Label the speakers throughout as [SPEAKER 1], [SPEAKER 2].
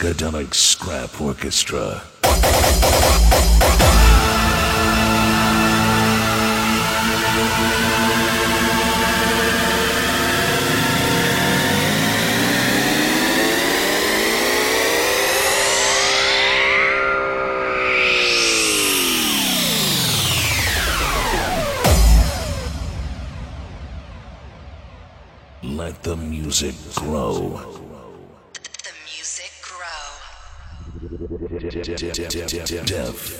[SPEAKER 1] Psychedelic Scrap Orchestra. Let the music grow. Def. Con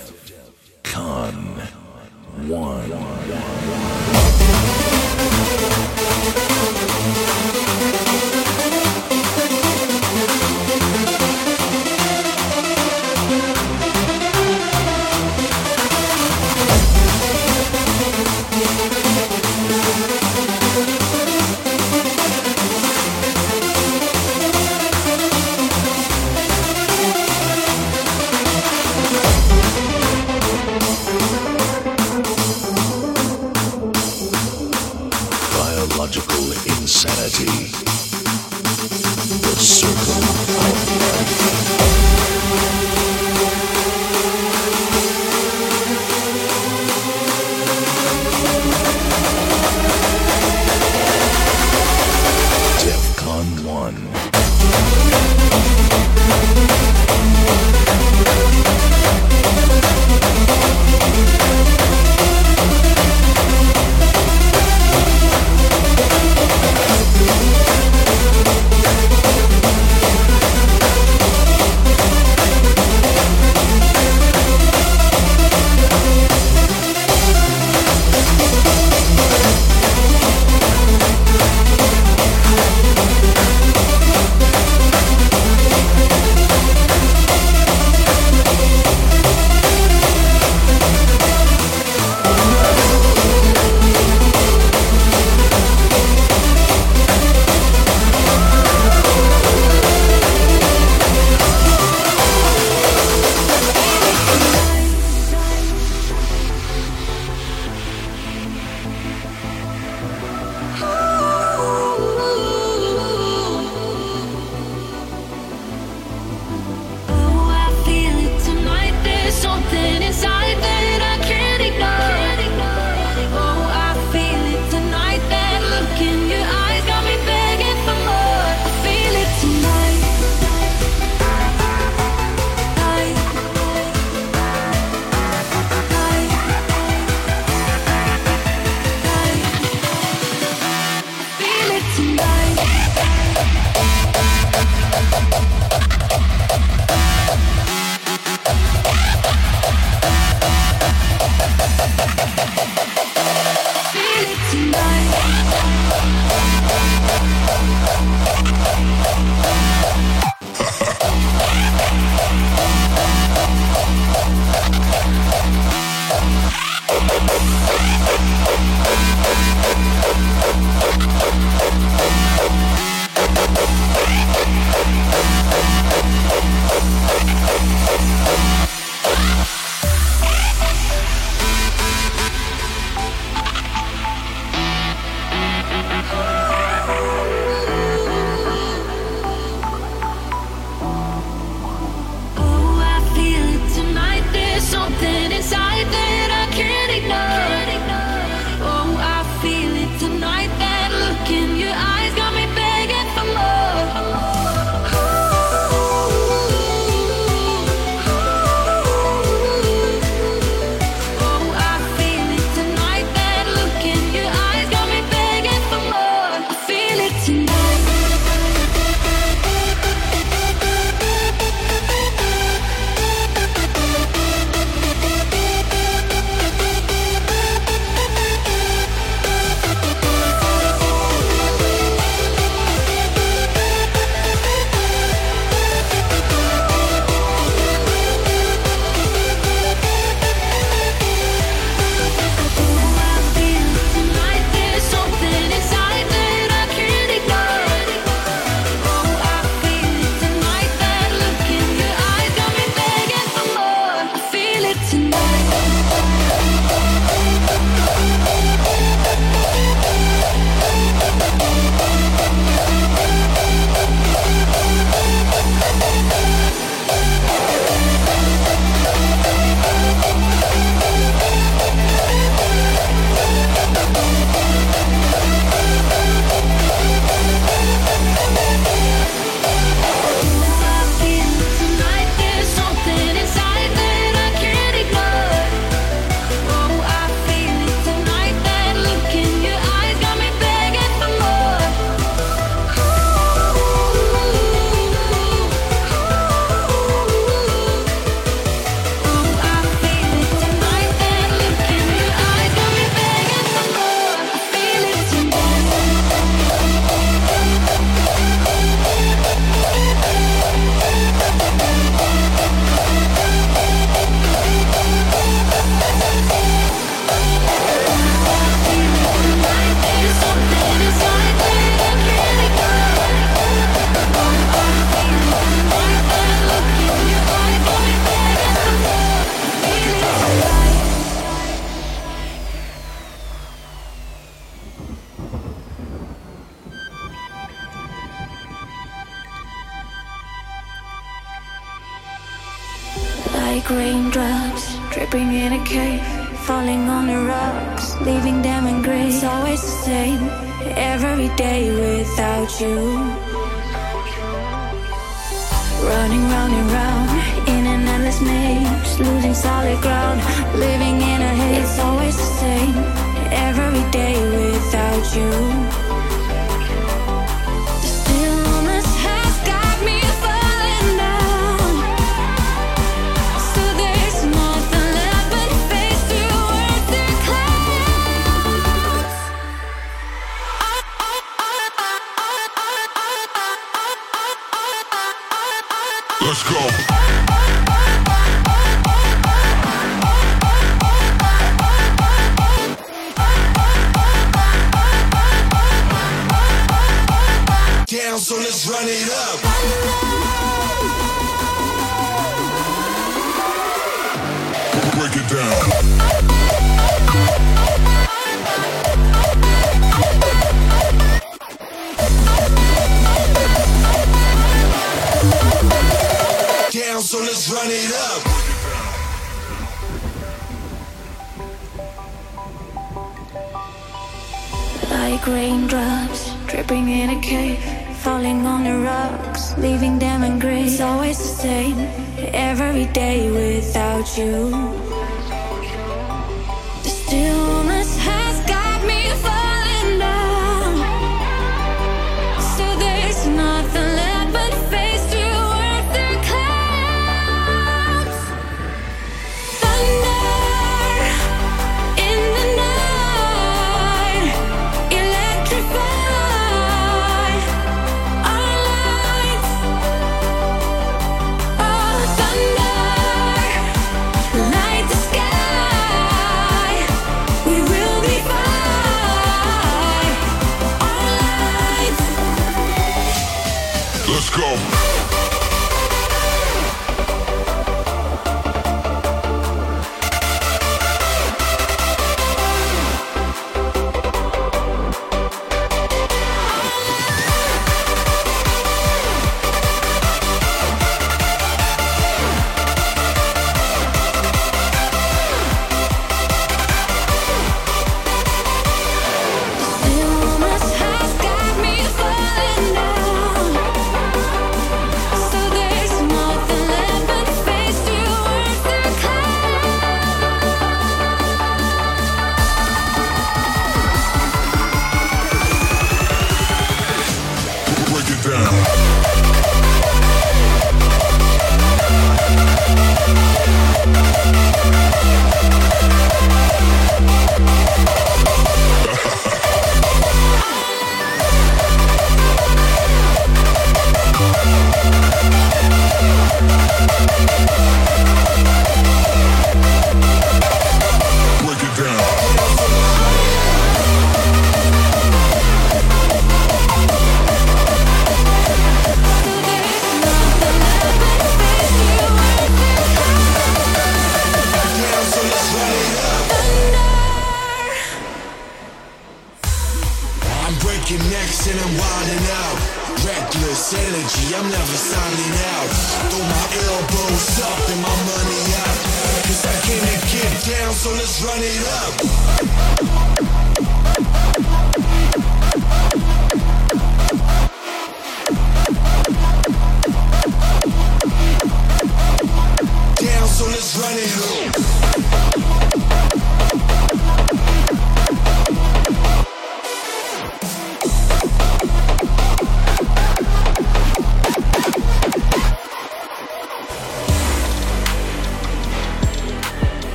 [SPEAKER 1] is always the same every day without you. Running round and round in an endless maze, losing solid ground, living in a haze. It's always the same every day without you.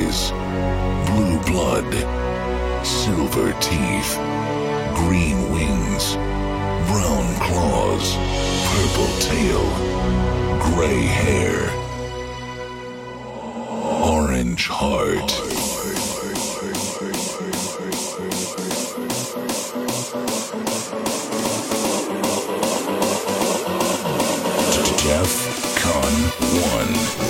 [SPEAKER 2] eyes, blue blood, silver teeth, green wings, brown claws, purple tail, gray hair, orange heart. Jeff Con 1.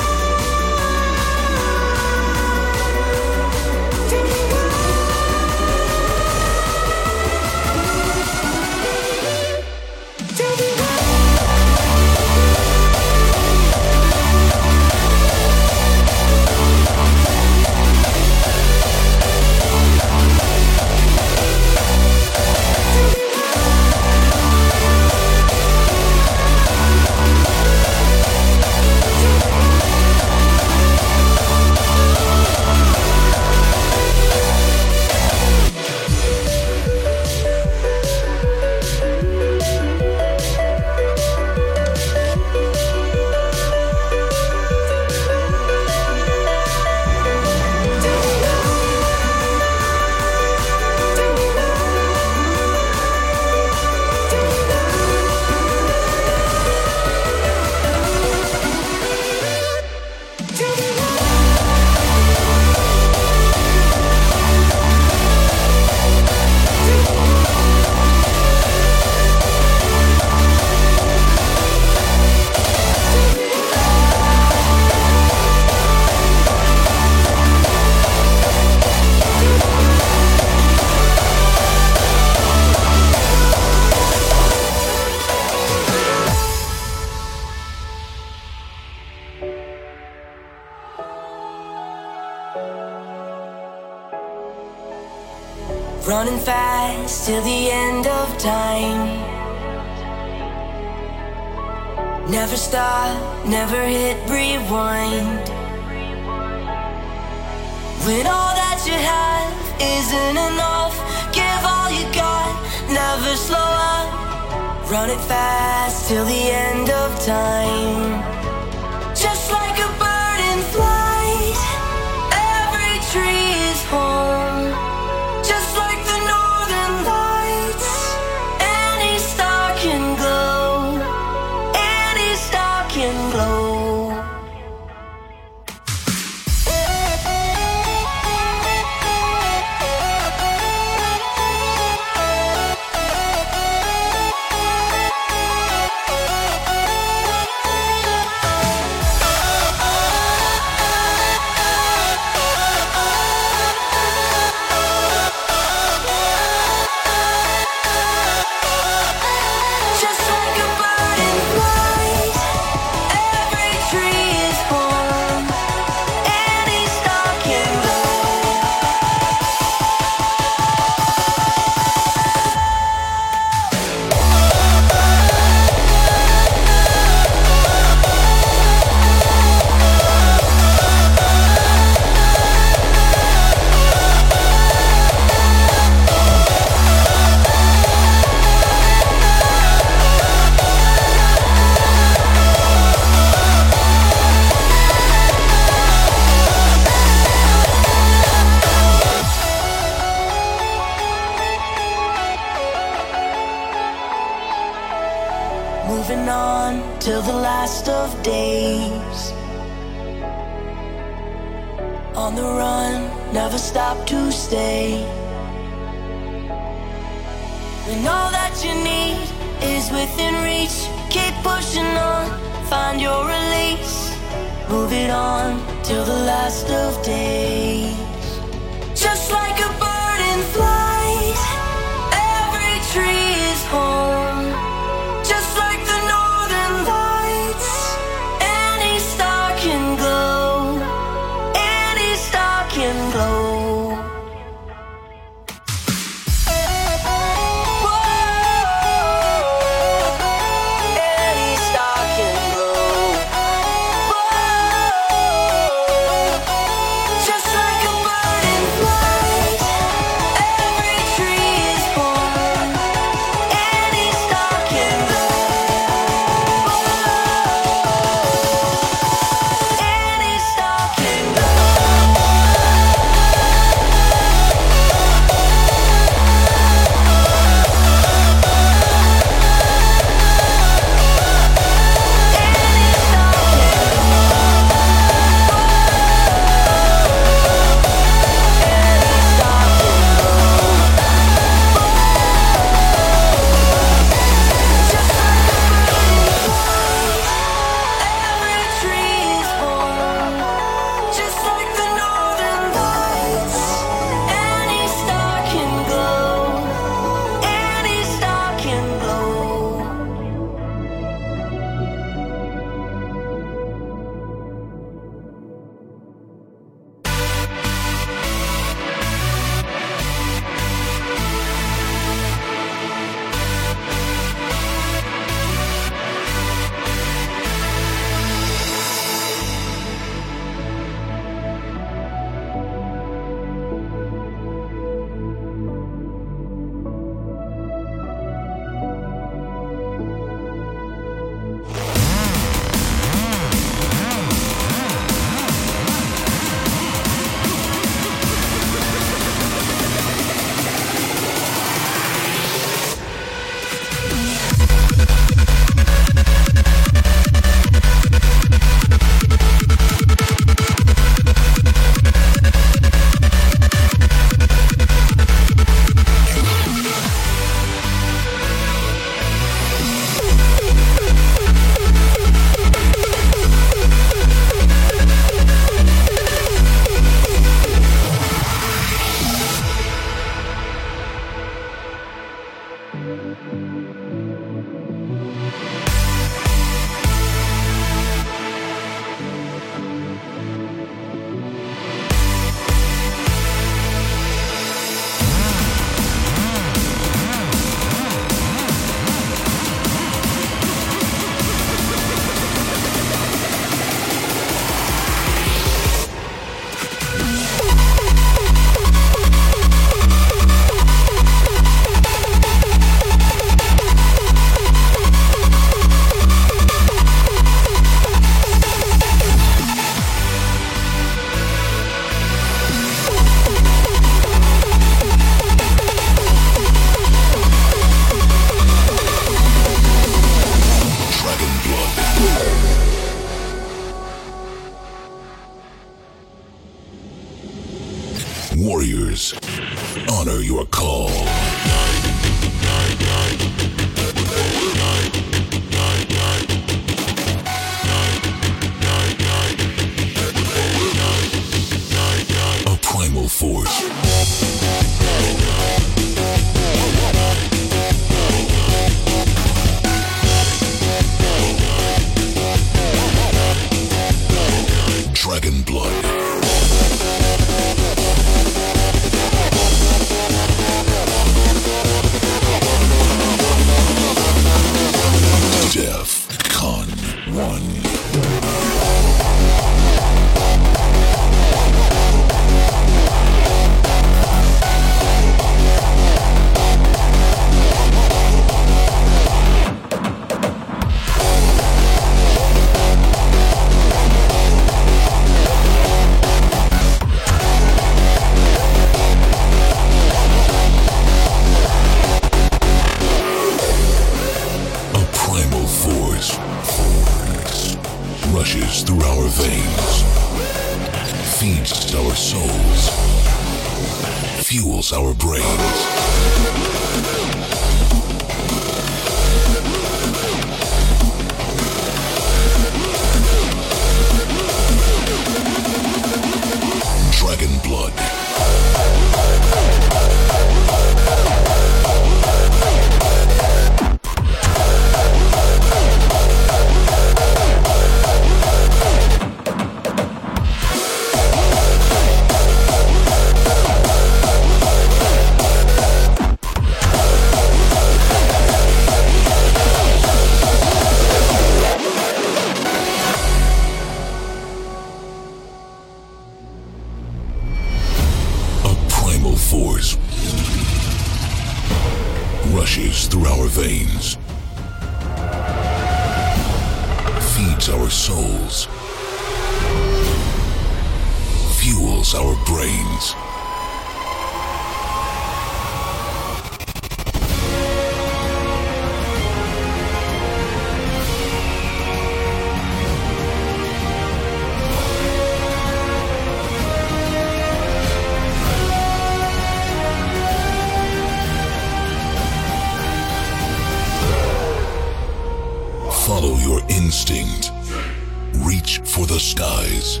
[SPEAKER 3] The
[SPEAKER 2] skies.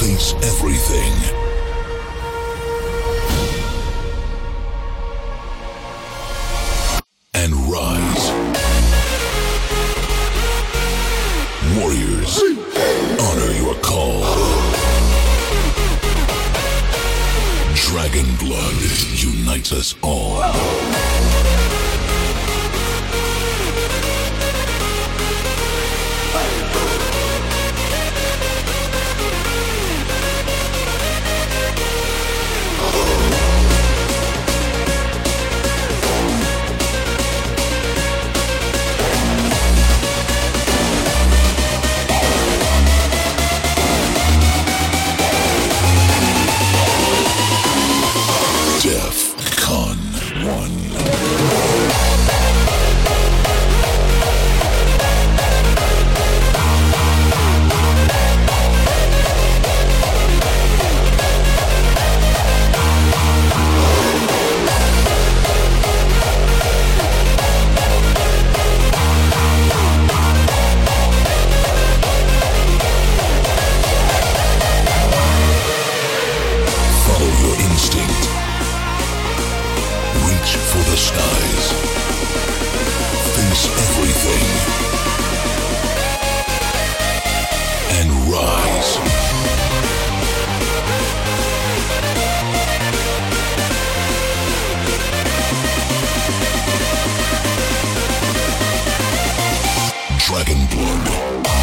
[SPEAKER 2] Face everything. Dragon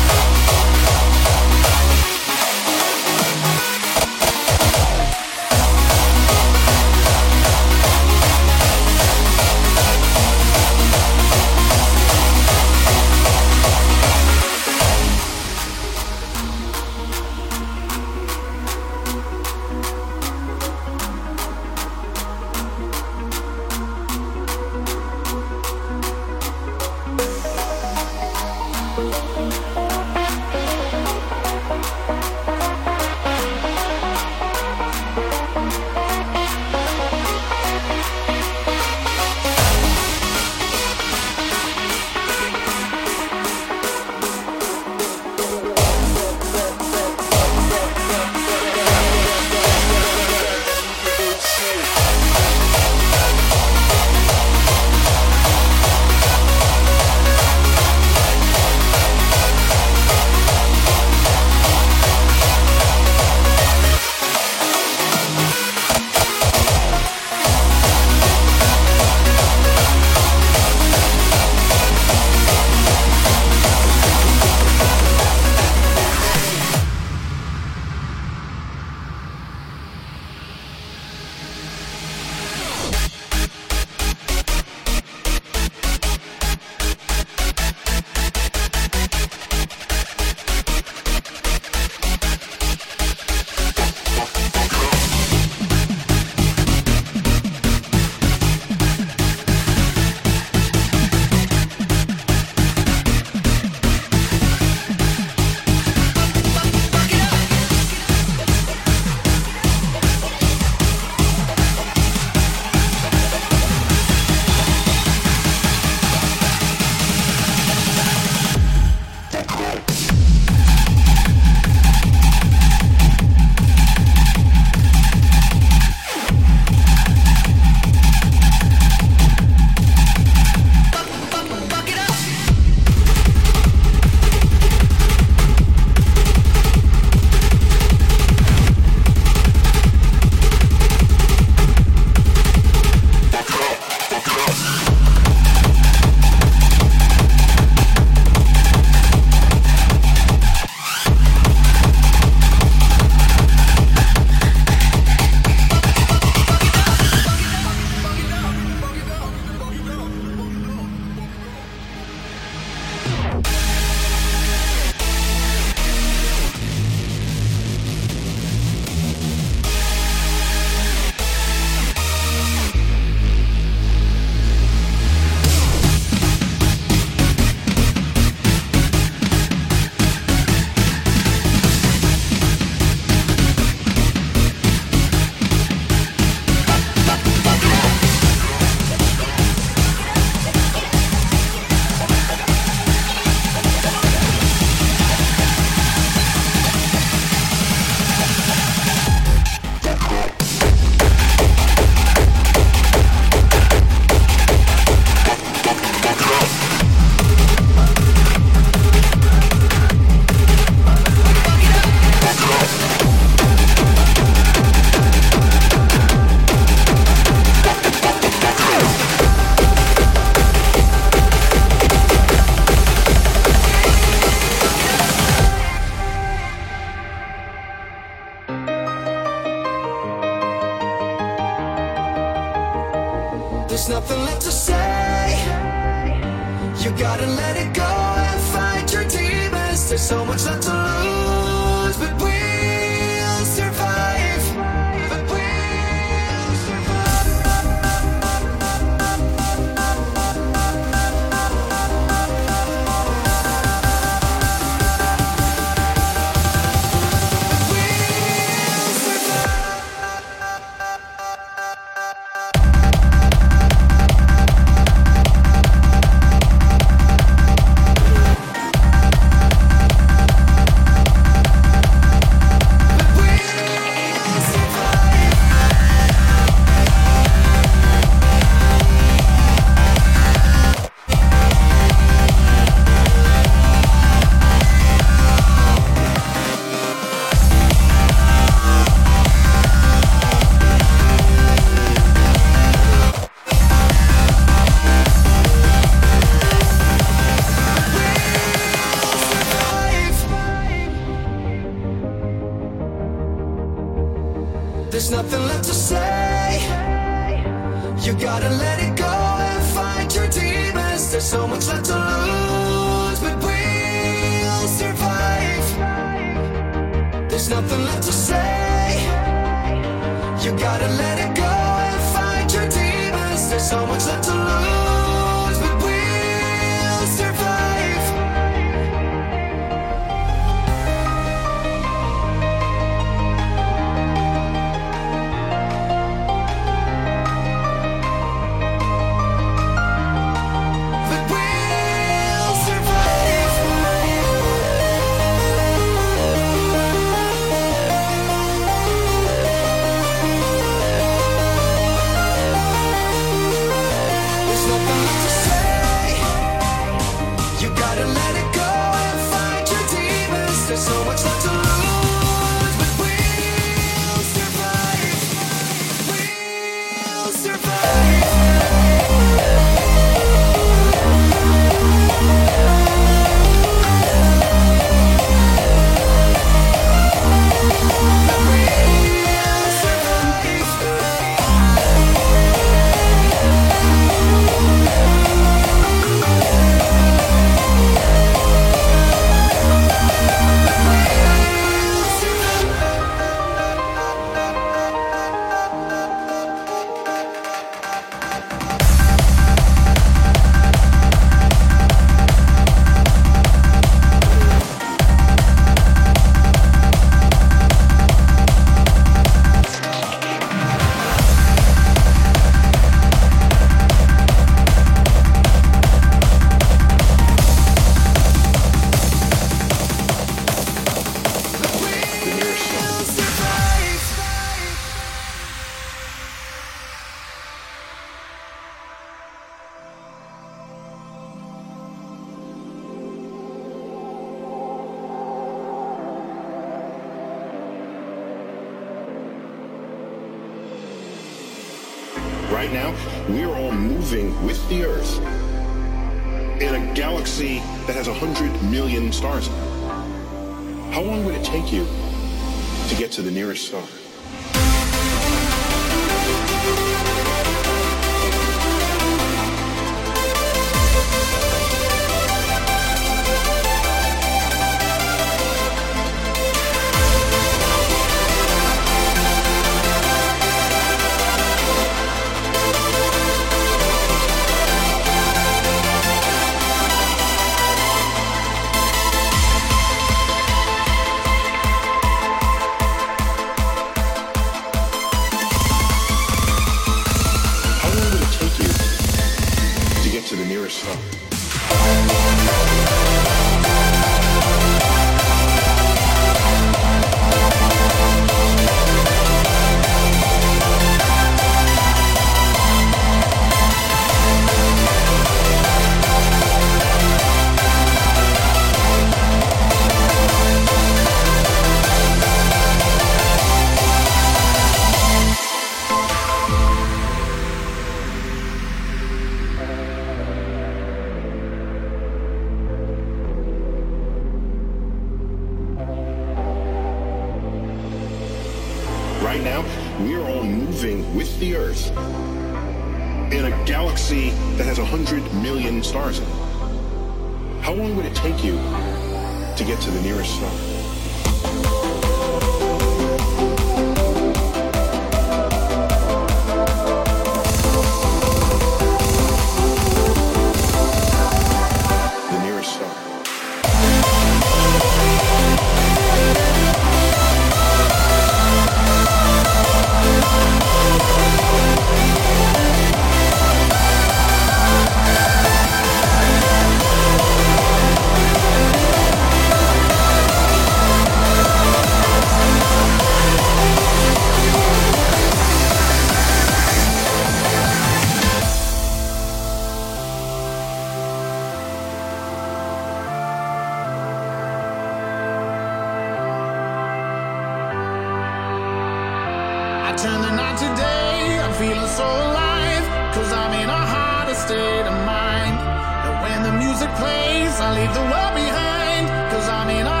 [SPEAKER 4] Turning turn the night to day, I'm feeling so alive, cause I'm in a harder state of mind. And when the music plays, I leave the world behind, cause I'm in a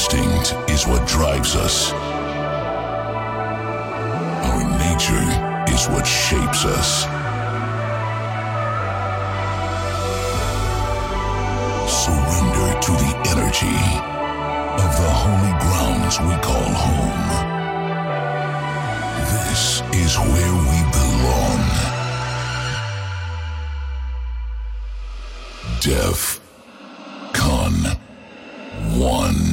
[SPEAKER 2] instinct is what drives us. Our nature is what shapes us. Surrender to the energy of the holy grounds we call home. This is where we belong. Def Con 1.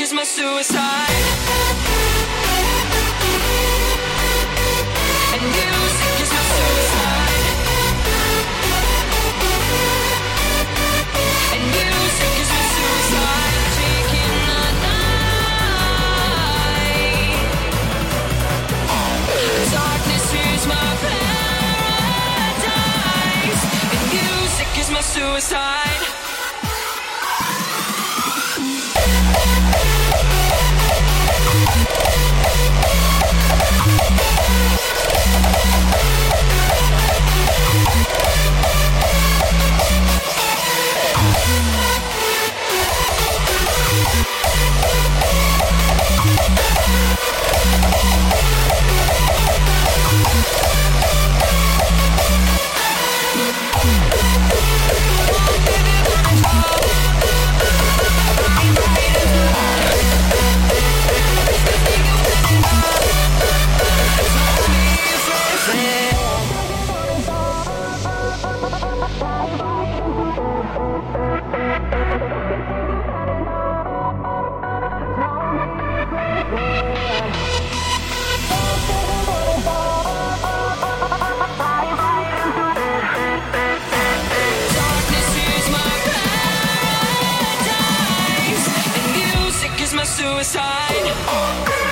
[SPEAKER 2] is
[SPEAKER 3] my suicide. And music is my suicide. And music is my suicide. Taking the night. Darkness is my paradise. And music is my suicide. suicide.